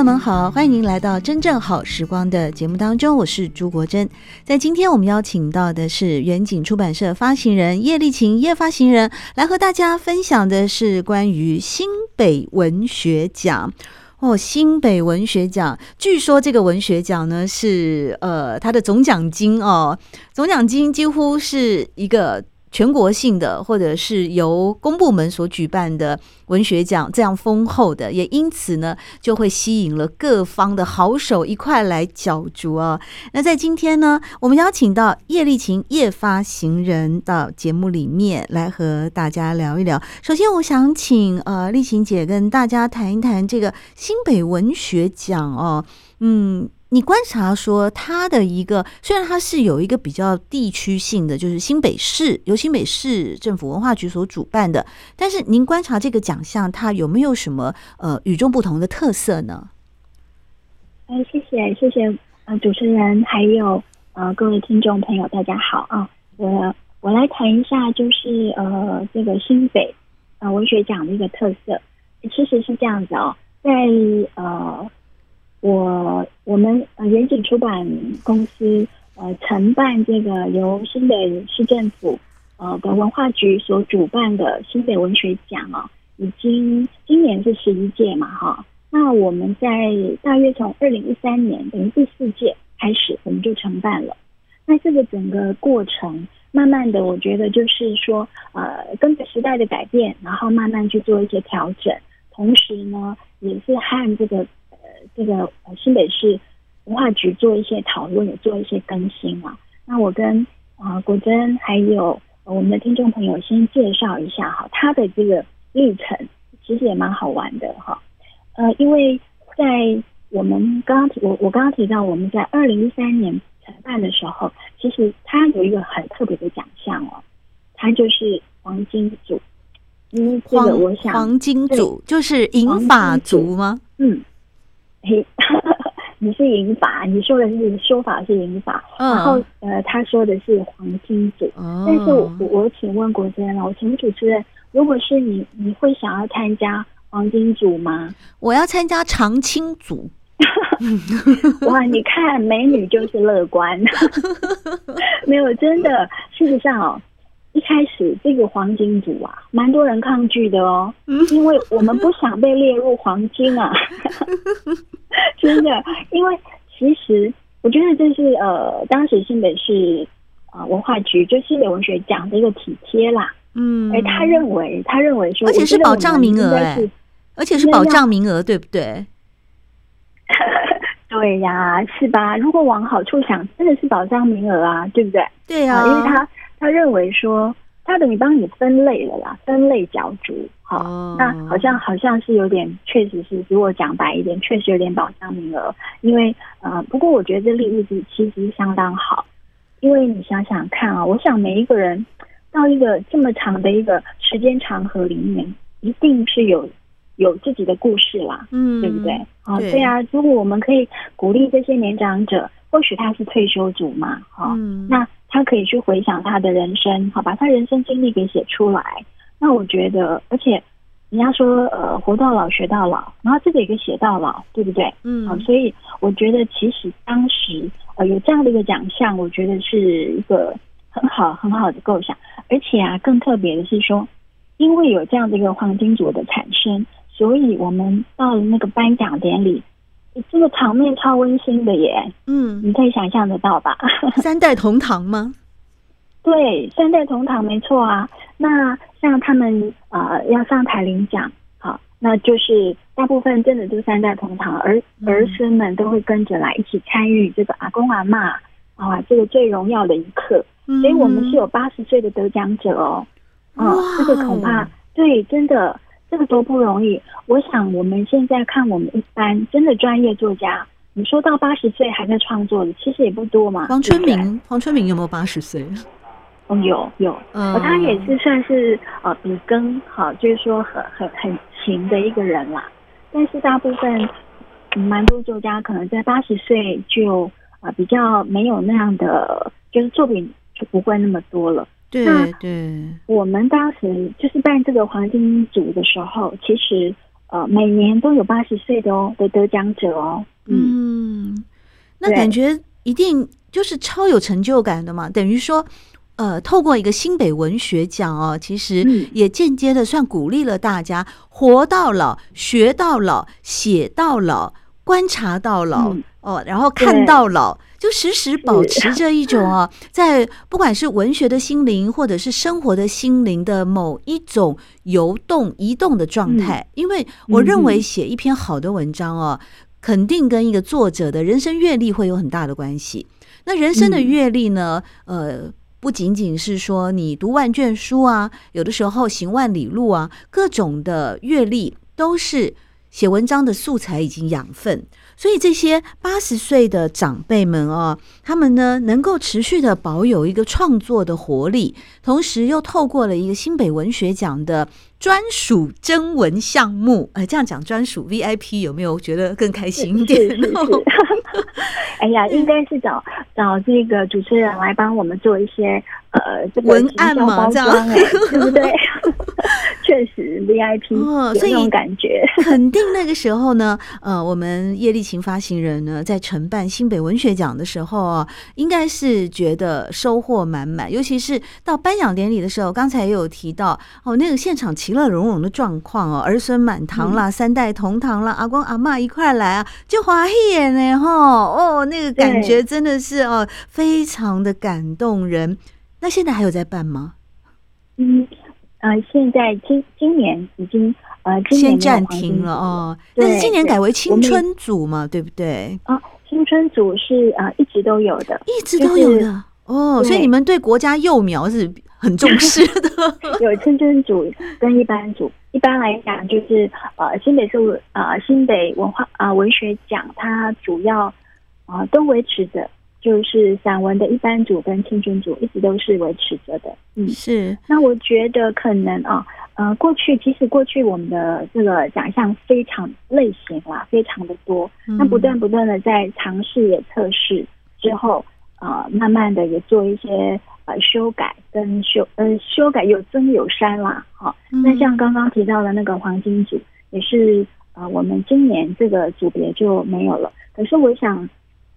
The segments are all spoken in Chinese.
友们好，欢迎您来到真正好时光的节目当中，我是朱国珍。在今天我们邀请到的是远景出版社发行人叶丽琴叶发行人，来和大家分享的是关于新北文学奖哦。新北文学奖，据说这个文学奖呢是呃它的总奖金哦，总奖金几乎是一个。全国性的，或者是由公部门所举办的文学奖，这样丰厚的，也因此呢，就会吸引了各方的好手一块来角逐啊。那在今天呢，我们邀请到叶丽琴叶发行人到节目里面来和大家聊一聊。首先，我想请呃丽琴姐跟大家谈一谈这个新北文学奖哦，嗯。你观察说，它的一个虽然它是有一个比较地区性的，就是新北市由新北市政府文化局所主办的，但是您观察这个奖项，它有没有什么呃与众不同的特色呢？哎，谢谢谢谢呃主持人，还有呃各位听众朋友，大家好啊！我我来谈一下，就是呃这个新北呃文学奖的一个特色，其实是这样子哦，在呃。我我们呃远景出版公司呃承办这个由新北市政府呃的文化局所主办的新北文学奖啊、哦，已经今年是十一届嘛哈。那我们在大约从二零一三年等于第四届开始，我们就承办了。那这个整个过程，慢慢的，我觉得就是说呃跟着时代的改变，然后慢慢去做一些调整，同时呢，也是和这个。这个新北市文化局做一些讨论，也做一些更新啊。那我跟啊国珍还有我们的听众朋友先介绍一下哈，他的这个历程其实也蛮好玩的哈。呃，因为在我们刚刚提我我刚刚提到我们在二零一三年承办的时候，其实他有一个很特别的奖项哦，他就是黄金组。嗯，这个我想黄金组就是银发族吗？嗯。嘿，你是银发，你说的是说法是银发，嗯、然后呃，他说的是黄金组。哦、但是我我请问国珍了，我请问主持人，如果是你，你会想要参加黄金组吗？我要参加长青组。哇，你看美女就是乐观，没有真的，事实上哦。一开始这个黄金组啊，蛮多人抗拒的哦，因为我们不想被列入黄金啊，真的，因为其实我觉得这是呃，当时新北市啊、呃、文化局就新北文学奖的一个体贴啦，嗯，而他认为他认为说，而且是保障名额哎，而且是保障名额，对不对？对呀，是吧？如果往好处想，真的是保障名额啊，对不对？对啊，因为他。他认为说，他等于帮你分类了啦，分类角逐，好、哦，那好像好像是有点，确实是，如果讲白一点，确实有点保障名额。因为呃，不过我觉得这例子其实相当好，因为你想想看啊，我想每一个人到一个这么长的一个时间长河里面，一定是有有自己的故事啦，嗯，对不对？啊，对啊，如果我们可以鼓励这些年长者，或许他是退休族嘛，好，嗯，那。他可以去回想他的人生，好，把他人生经历给写出来。那我觉得，而且人家说，呃，活到老学到老，然后这个也可以写到老，对不对？嗯，啊，所以我觉得，其实当时呃有这样的一个奖项，我觉得是一个很好很好的构想。而且啊，更特别的是说，因为有这样的一个黄金组的产生，所以我们到了那个颁奖典礼。这个场面超温馨的耶，嗯，你可以想象得到吧？三代同堂吗？对，三代同堂没错啊。那像他们啊、呃，要上台领奖，好，那就是大部分真的都三代同堂，儿儿孙们都会跟着来一起参与这个阿公阿妈啊，这个最荣耀的一刻。所以我们是有八十岁的得奖者哦，啊，这个恐怕对，真的。这个多不容易。我想我们现在看我们一般真的专业作家，你说到八十岁还在创作的，其实也不多嘛。黄春明，黄春明有没有八十岁？哦，有有，呃，他也是算是呃笔耕，哈，就是说很很很勤的一个人啦。但是大部分蛮多作家可能在八十岁就啊、呃、比较没有那样的，就是作品就不会那么多了。对对，我们当时就是办这个黄金组的时候，其实呃每年都有八十岁的哦的得奖者哦。嗯，嗯，那感觉一定就是超有成就感的嘛，等于说呃透过一个新北文学奖哦，其实也间接的算鼓励了大家活到老、学到老、写到老、观察到老。嗯哦，然后看到老，就时时保持着一种啊，在不管是文学的心灵，或者是生活的心灵的某一种游动、移动的状态。因为我认为写一篇好的文章哦，肯定跟一个作者的人生阅历会有很大的关系。那人生的阅历呢，呃，不仅仅是说你读万卷书啊，有的时候行万里路啊，各种的阅历都是写文章的素材以及养分。所以这些八十岁的长辈们哦，他们呢能够持续的保有一个创作的活力，同时又透过了一个新北文学奖的专属征文项目，哎，这样讲专属 VIP 有没有觉得更开心一点？哎呀，应该是找找这个主持人来帮我们做一些呃这个文案嘛，这样。对不对？确实 VIP 哦，所以这种感觉。肯定那个时候呢，呃，我们叶丽琴发行人呢在承办新北文学奖的时候啊，应该是觉得收获满满，尤其是到颁奖典礼的时候，刚才也有提到哦，那个现场其乐融融的状况哦，儿孙满堂啦，嗯、三代同堂啦，阿公阿妈一块来啊，就华眼呢哈哦，那个感觉真的是哦，非常的感动人。那现在还有在办吗？嗯。呃，现在今今年已经呃，今年先暂停了哦。但是今年改为青春组嘛，对不对？啊，青春组是呃一直都有的，一直都有的、就是、哦。所以你们对国家幼苗是很重视的。有青春组跟一般组，一般来讲就是呃新北市呃新北文化啊、呃、文学奖，它主要啊、呃、都维持着。就是散文的一般组跟青春组一直都是维持着的，嗯，是。那我觉得可能啊，呃，过去其实过去我们的这个奖项非常类型啦，非常的多。那不断不断的在尝试也测试之后，啊、呃，慢慢的也做一些呃修改跟修呃修改有增有删啦，好。那像刚刚提到的那个黄金组，也是啊、呃，我们今年这个组别就没有了。可是我想。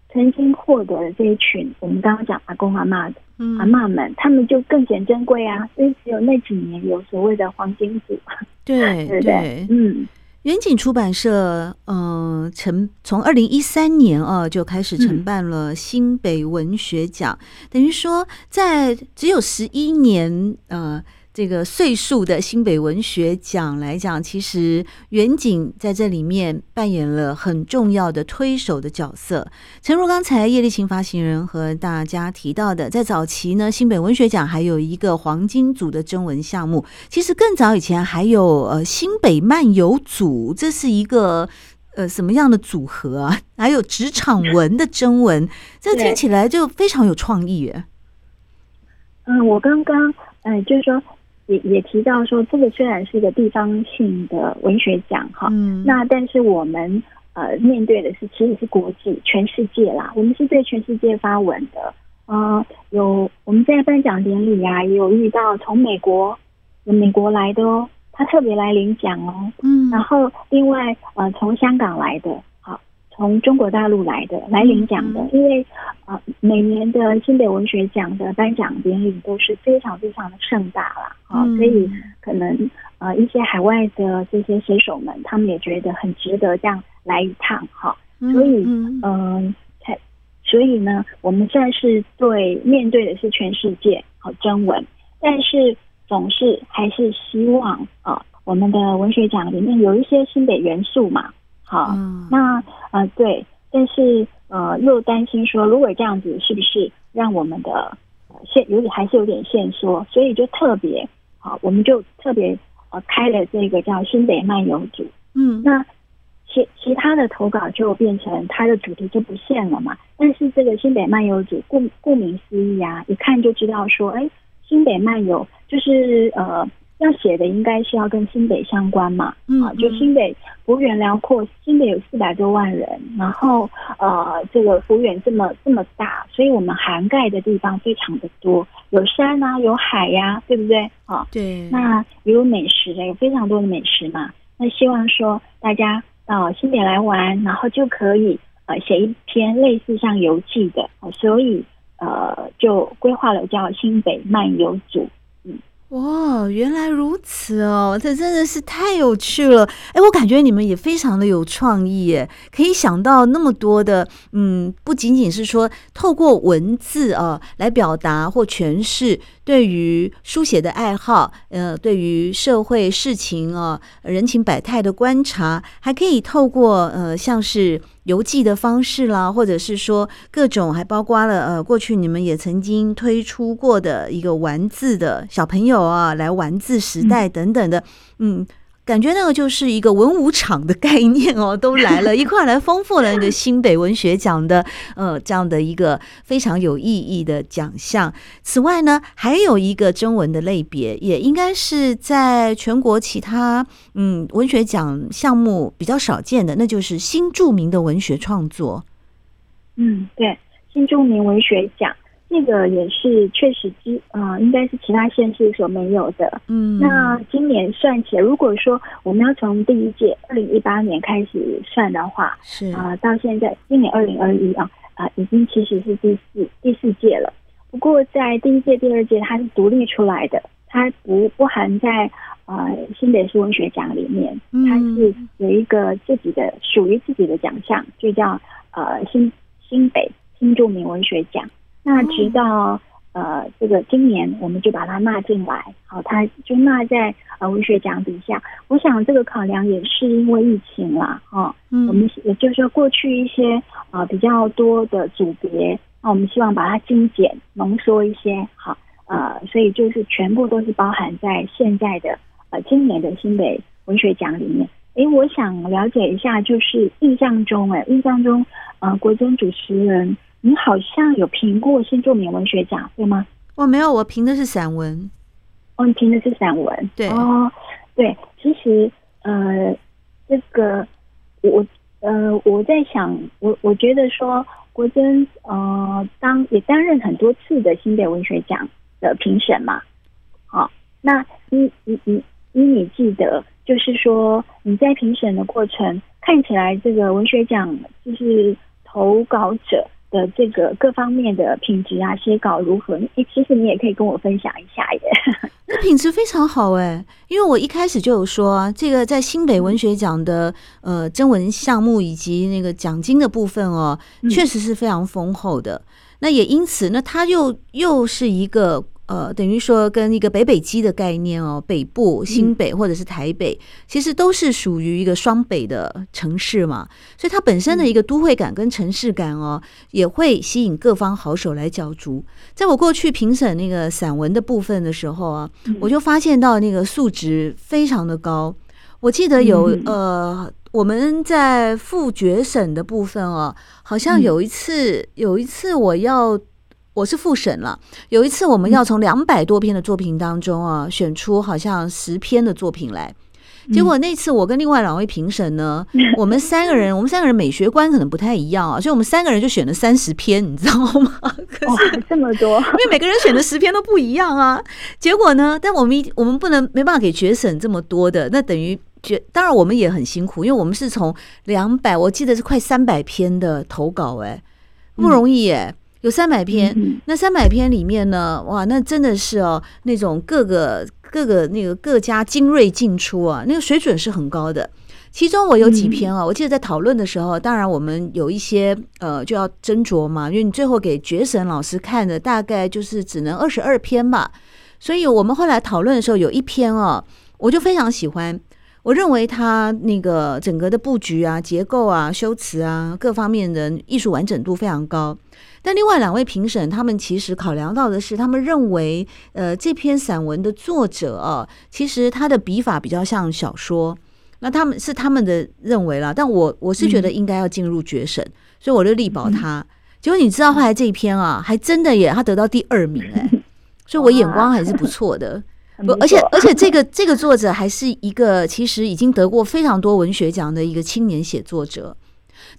曾经获得的这一群，我们刚刚讲阿公阿妈的、嗯、阿妈们，他们就更显珍贵啊！所以只有那几年有所谓的黄金组，对对，对，嗯，远景出版社，嗯、呃，承从二零一三年啊就开始承办了新北文学奖，嗯、等于说在只有十一年，呃。这个岁数的新北文学奖来讲，其实远景在这里面扮演了很重要的推手的角色。诚如刚才叶丽琴发行人和大家提到的，在早期呢，新北文学奖还有一个黄金组的征文项目。其实更早以前还有呃新北漫游组，这是一个呃什么样的组合啊？还有职场文的征文，这听起来就非常有创意耶。嗯，我刚刚哎、呃，就是说。也也提到说，这个虽然是一个地方性的文学奖哈，嗯，那但是我们呃面对的是其实是国际全世界啦，我们是对全世界发文的，呃，有我们在颁奖典礼啊，也有遇到从美国有美国来的哦，他特别来领奖哦，嗯，然后另外呃从香港来的。从中国大陆来的来领奖的，嗯、因为啊、呃，每年的新北文学奖的颁奖典礼都是非常非常的盛大啦，啊、嗯，所以可能啊、呃，一些海外的这些写手们，他们也觉得很值得这样来一趟，哈，所以嗯，才、呃、所以呢，我们现在是对面对的是全世界和征文，但是总是还是希望啊、呃，我们的文学奖里面有一些新北元素嘛。好，嗯、那呃对，但是呃又担心说，如果这样子是不是让我们的线有点还是有点限缩，所以就特别好，我们就特别呃开了这个叫新北漫游组，嗯，那其其他的投稿就变成它的主题就不限了嘛。但是这个新北漫游组顾顾名思义啊，一看就知道说，哎，新北漫游就是呃。要写的应该是要跟新北相关嘛，嗯，啊，就新北幅员辽阔，新北有四百多万人，然后呃，这个幅员这么这么大，所以我们涵盖的地方非常的多，有山啊，有海呀，啊，对不对？啊，对。那有美食的，有非常多的美食嘛。那希望说大家到新北来玩，然后就可以呃写一篇类似像游记的，所以呃就规划了叫新北漫游组。哇，原来如此哦！这真的是太有趣了。哎，我感觉你们也非常的有创意耶，可以想到那么多的，嗯，不仅仅是说透过文字啊来表达或诠释对于书写的爱好，呃，对于社会事情啊、人情百态的观察，还可以透过呃，像是。邮寄的方式啦，或者是说各种，还包括了呃，过去你们也曾经推出过的一个玩字的小朋友啊，来玩字时代等等的，嗯。嗯感觉那个就是一个文武场的概念哦，都来了 一块来丰富了那个新北文学奖的呃这样的一个非常有意义的奖项。此外呢，还有一个征文的类别，也应该是在全国其他嗯文学奖项目比较少见的，那就是新著名的文学创作。嗯，对，新著名文学奖。这个也是确实之啊，应该是其他县市所没有的。嗯，那今年算起来，如果说我们要从第一届二零一八年开始算的话，是啊，到现在今年二零二一啊啊，已经其实是第四第四届了。不过在第一届、第二届，它是独立出来的，它不不含在呃新北市文学奖里面，它是有一个自己的属于自己的奖项，就叫呃新新北新著名文学奖。那直到呃这个今年，我们就把它纳进来，好，它就纳在呃文学奖底下。我想这个考量也是因为疫情啦，哈，嗯，我们也就是说过去一些啊、呃、比较多的组别，那我们希望把它精简浓缩一些，好，呃，所以就是全部都是包含在现在的呃今年的新北文学奖里面。诶，我想了解一下，就是印象中，诶，印象中，呃，国珍主持人。你好像有评过新作名文学奖，对吗？我没有，我评的是散文。哦，你评的是散文，对哦，对。其实，呃，这个我呃我在想，我我觉得说国珍呃当也担任很多次的新北文学奖的评审嘛。好，那你你你你你记得，就是说你在评审的过程看起来，这个文学奖就是投稿者。的这个各方面的品质啊，写稿如何？哎，其实你也可以跟我分享一下耶。那品质非常好哎，因为我一开始就有说啊，这个在新北文学奖的呃征文项目以及那个奖金的部分哦，确实是非常丰厚的。嗯、那也因此，那它又又是一个。呃，等于说跟一个北北基的概念哦，北部新北或者是台北，嗯、其实都是属于一个双北的城市嘛，所以它本身的一个都会感跟城市感哦，也会吸引各方好手来角逐。在我过去评审那个散文的部分的时候啊，我就发现到那个素质非常的高。我记得有呃，我们在复决审的部分哦，好像有一次有一次我要。我是复审了，有一次我们要从两百多篇的作品当中啊，选出好像十篇的作品来。结果那次我跟另外两位评审呢，我们三个人，我们三个人美学观可能不太一样啊，所以我们三个人就选了三十篇，你知道吗？可是这么多，因为每个人选的十篇都不一样啊。结果呢，但我们一我们不能没办法给决审这么多的，那等于决当然我们也很辛苦，因为我们是从两百，我记得是快三百篇的投稿，哎，不容易哎。有三百篇，那三百篇里面呢，哇，那真的是哦，那种各个各个那个各家精锐进出啊，那个水准是很高的。其中我有几篇啊，我记得在讨论的时候，当然我们有一些呃就要斟酌嘛，因为你最后给觉神老师看的大概就是只能二十二篇吧，所以我们后来讨论的时候有一篇哦，我就非常喜欢。我认为他那个整个的布局啊、结构啊、修辞啊各方面的艺术完整度非常高。但另外两位评审，他们其实考量到的是，他们认为，呃，这篇散文的作者啊，其实他的笔法比较像小说。那他们是他们的认为啦，但我我是觉得应该要进入决审，嗯、所以我就力保他。嗯、结果你知道后来这一篇啊，还真的耶，他得到第二名哎，所以我眼光还是不错的。不，而且而且这个这个作者还是一个其实已经得过非常多文学奖的一个青年写作者。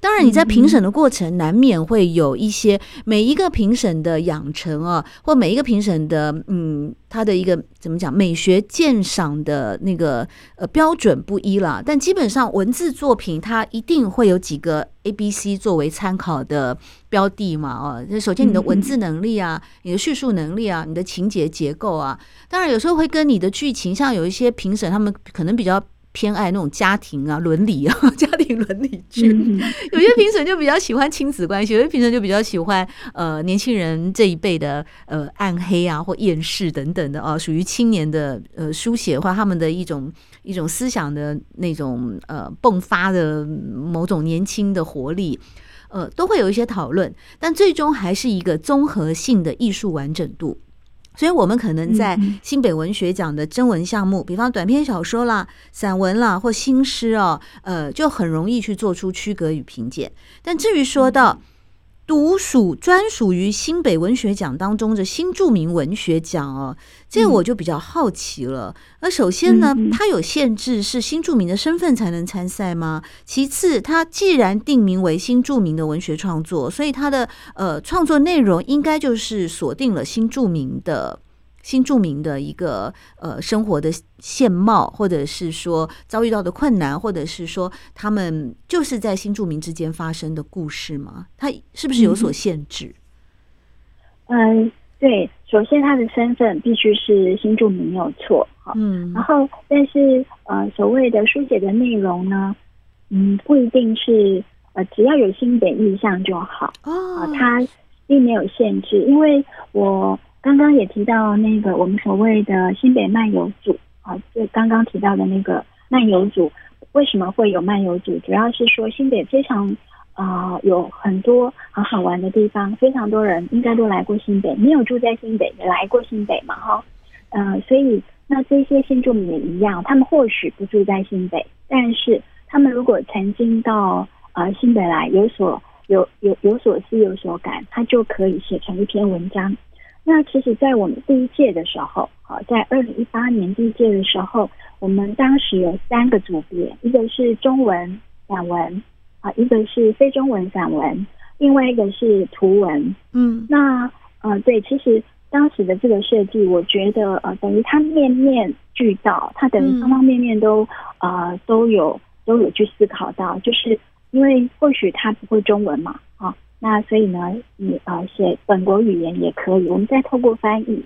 当然，你在评审的过程难免会有一些每一个评审的养成啊，或每一个评审的嗯，他的一个怎么讲美学鉴赏的那个呃标准不一了。但基本上文字作品它一定会有几个 A、B、C 作为参考的标的嘛。哦，首先你的文字能力啊，你的叙述能力啊，你的情节结构啊，当然有时候会跟你的剧情，像有一些评审他们可能比较。偏爱那种家庭啊、伦理啊、家庭伦理剧，有些评审就比较喜欢亲子关系，有些评审就比较喜欢呃年轻人这一辈的呃暗黑啊或厌世等等的啊，属于青年的呃书写或他们的一种一种思想的那种呃迸发的某种年轻的活力，呃都会有一些讨论，但最终还是一个综合性的艺术完整度。所以，我们可能在新北文学奖的征文项目，比方短篇小说啦、散文啦或新诗哦，呃，就很容易去做出区隔与评鉴。但至于说到，独属专属于新北文学奖当中的新著名文学奖哦，这个我就比较好奇了。那首先呢，它有限制是新著名的身份才能参赛吗？其次，它既然定名为新著名的文学创作，所以它的呃创作内容应该就是锁定了新著名的。新着名的一个呃生活的现貌，或者是说遭遇到的困难，或者是说他们就是在新着名之间发生的故事吗？它是不是有所限制？嗯，对，首先他的身份必须是新着名没有错，嗯，然后但是呃所谓的书写的内容呢，嗯，不一定是呃只要有新北意象就好哦，它并没有限制，因为我。刚刚也提到那个我们所谓的新北漫游组啊，就刚刚提到的那个漫游组，为什么会有漫游组？主要是说新北非常啊、有很多很好玩的地方，非常多人应该都来过新北，没有住在新北也来过新北嘛哈，嗯、所以那这些新住民也一样，他们或许不住在新北，但是他们如果曾经到呃新北来，有所有有有所思有所感，他就可以写成一篇文章。那其实，在我们第一届的时候，好，在二零一八年第一届的时候，我们当时有三个组别，一个是中文散文，啊，一个是非中文散文，另外一个是图文。嗯，那呃，对，其实当时的这个设计，我觉得呃，等于它面面俱到，它等于方方面面都呃都有都有去思考到，就是因为或许他不会中文嘛，啊。那所以呢，你呃写本国语言也可以，我们再透过翻译。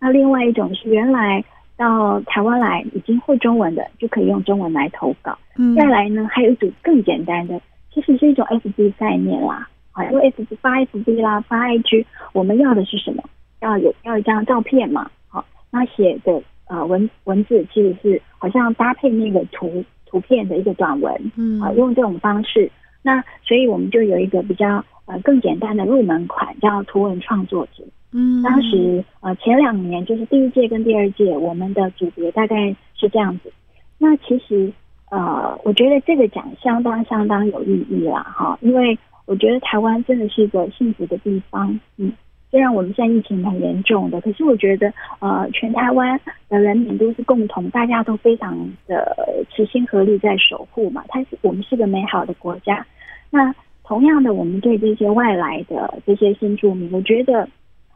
那另外一种是原来到台湾来已经会中文的，就可以用中文来投稿。嗯，再来呢，还有一组更简单的，其实是一种 FB 概念啦。好，因为 FB 发 FB 啦，发 IG，我们要的是什么？要有要一张照片嘛。好，那写的呃文文字其实是好像搭配那个图图片的一个短文。嗯，啊，用这种方式，那所以我们就有一个比较。呃，更简单的入门款叫图文创作者。嗯，当时呃前两年就是第一届跟第二届，我们的组别大概是这样子。那其实呃，我觉得这个奖相当相当有意义啦，哈，因为我觉得台湾真的是一个幸福的地方。嗯，虽然我们现在疫情很严重的，可是我觉得呃，全台湾的人民都是共同，大家都非常的齐心合力在守护嘛。它是我们是个美好的国家。那同样的，我们对这些外来的这些新住民，我觉得，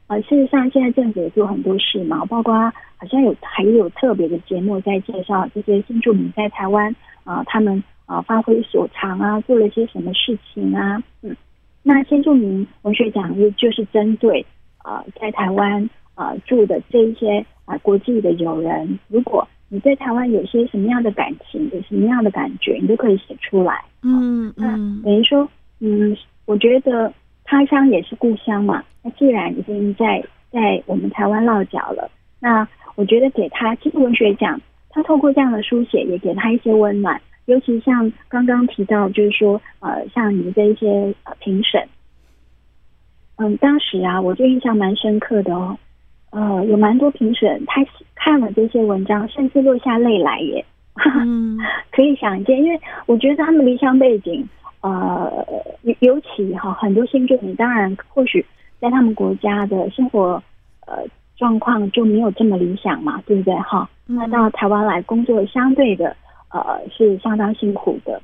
呃，事实上现在政府也做很多事嘛，包括好像有还有特别的节目在介绍这些新住民在台湾啊、呃，他们啊、呃、发挥所长啊，做了些什么事情啊，嗯，那新住民文学奖也就是针对啊、呃、在台湾啊、呃、住的这一些啊、呃、国际的友人，如果你对台湾有些什么样的感情，有什么样的感觉，你都可以写出来，嗯嗯，等于说。嗯，我觉得他乡也是故乡嘛。那既然已经在在我们台湾落脚了，那我觉得给他其实文学奖，他透过这样的书写，也给他一些温暖。尤其像刚刚提到，就是说，呃，像你们这一些呃评审，嗯，当时啊，我就印象蛮深刻的哦。呃，有蛮多评审他看了这些文章，甚至落下泪来耶。嗯，可以想见，因为我觉得他们离乡背景，呃，尤其哈很多新住民，当然或许在他们国家的生活呃状况就没有这么理想嘛，对不对哈？那到台湾来工作，相对的呃是相当辛苦的，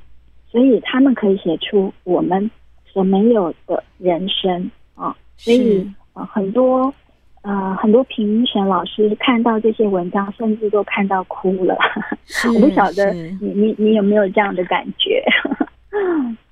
所以他们可以写出我们所没有的人生啊，所以呃很多。呃，很多评审老师看到这些文章，甚至都看到哭了。我不晓得你你你有没有这样的感觉？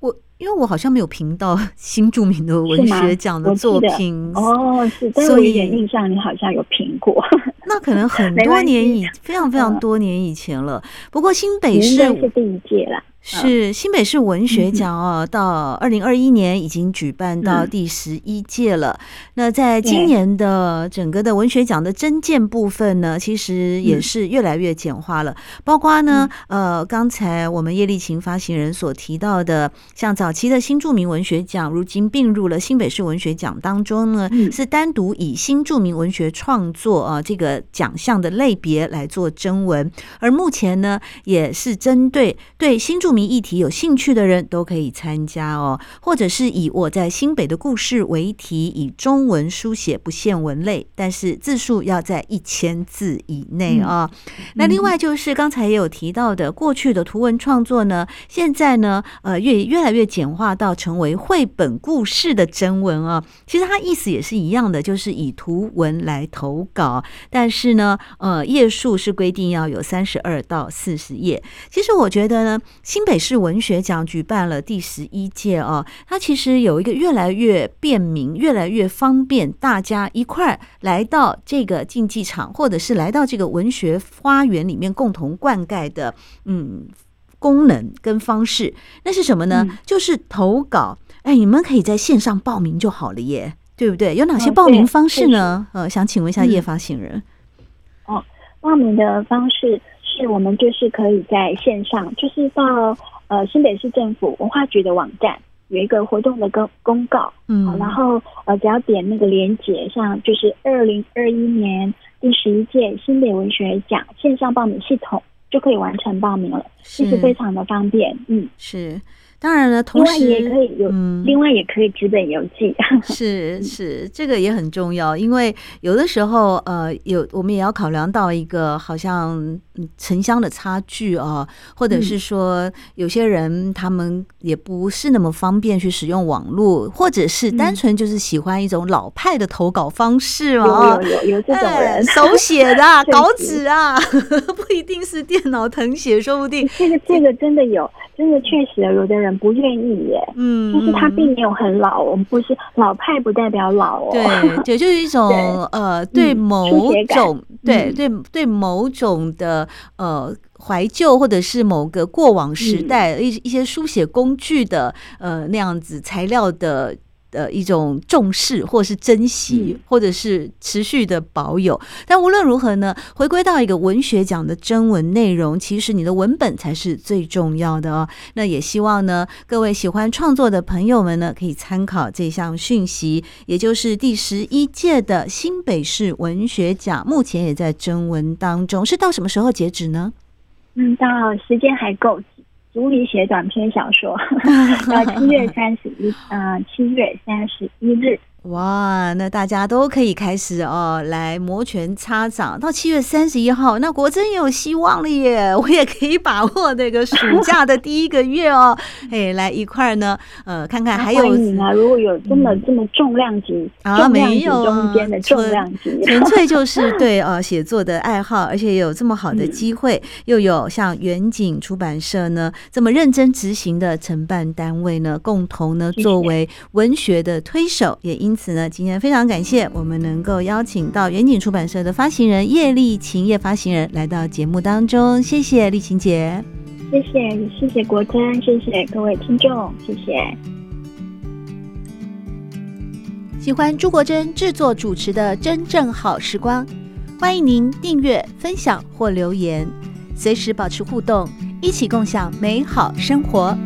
我因为我好像没有评到 新著名的文学奖的作品哦，是，但我有点印象，你好像有评过。那可能 很多年以非常非常多年以前了。不过新北市是第一届了。是。新北市文学奖 哦，到二零二一年已经举办到第十一届了。那在今年的整个的文学奖的征件部分呢，其实也是越来越简化了。包括呢，呃，刚才我们叶丽琴发行人所提到的，像早期的新著名文学奖，如今并入了新北市文学奖当中呢，是单独以新著名文学创作啊这个奖项的类别来做征文，而目前呢，也是针对对新著名议题有兴趣的人都可以参加哦，或者是以我在新北的故事为题，以中文书写，不限文类，但是字数要在一千字以内啊。那另外就是刚才也有提到的，过去的图文创作呢，现在呢，呃，越越来越简化到成为绘本故事的真文啊。其实它意思也是一样的，就是以图文来投稿，但是呢，呃，页数是规定要有三十二到四十页。其实我觉得呢，新北市文学奖举办了第十一届哦，它其实有一个越来越便民、越来越方便大家一块儿来到这个竞技场，或者是来到这个文学花园里面共同灌溉的嗯功能跟方式。那是什么呢？嗯、就是投稿。哎，你们可以在线上报名就好了耶，对不对？有哪些报名方式呢？呃、哦，想请问一下叶发行人。哦，报名的方式。是我们就是可以在线上，就是到呃新北市政府文化局的网站有一个活动的公公告，嗯，然后呃只要点那个连接，像就是二零二一年第十一届新北文学奖线上报名系统就可以完成报名了，其实非常的方便，嗯，是。当然了，同时也可以有，嗯，另外也可以纸本邮寄，是是，这个也很重要，因为有的时候，呃，有我们也要考量到一个好像城乡的差距啊，或者是说有些人他们也不是那么方便去使用网络，或者是单纯就是喜欢一种老派的投稿方式嘛，有有有这种人，手写的稿纸啊，不一定是电脑誊写，说不定这个这个真的有。真的确实有的人不愿意耶，嗯，就是他并没有很老，我们不是老派，不代表老哦。对，就就是一种 呃，对某种，对对对某种的呃怀旧，或者是某个过往时代一一些书写工具的呃那样子材料的。的一种重视，或是珍惜，或者是持续的保有。但无论如何呢，回归到一个文学奖的征文内容，其实你的文本才是最重要的哦。那也希望呢，各位喜欢创作的朋友们呢，可以参考这项讯息，也就是第十一届的新北市文学奖，目前也在征文当中。是到什么时候截止呢？嗯，到时间还够。独立写短篇小说，到七月三十一，呃，七月三十一日。哇，那大家都可以开始哦，来摩拳擦掌。到七月三十一号，那果真有希望了耶！我也可以把握那个暑假的第一个月哦，哎，来一块儿呢，呃，看看还有。欢迎啊！如果有这么这么重量级啊，没有中间的重量级，纯粹就是对呃写作的爱好，而且有这么好的机会，又有像远景出版社呢这么认真执行的承办单位呢，共同呢作为文学的推手，也因。因此呢，今天非常感谢我们能够邀请到远景出版社的发行人叶丽琴叶发行人来到节目当中，谢谢丽琴姐，谢谢谢谢国珍，谢谢各位听众，谢谢。喜欢朱国珍制作主持的《真正好时光》，欢迎您订阅、分享或留言，随时保持互动，一起共享美好生活。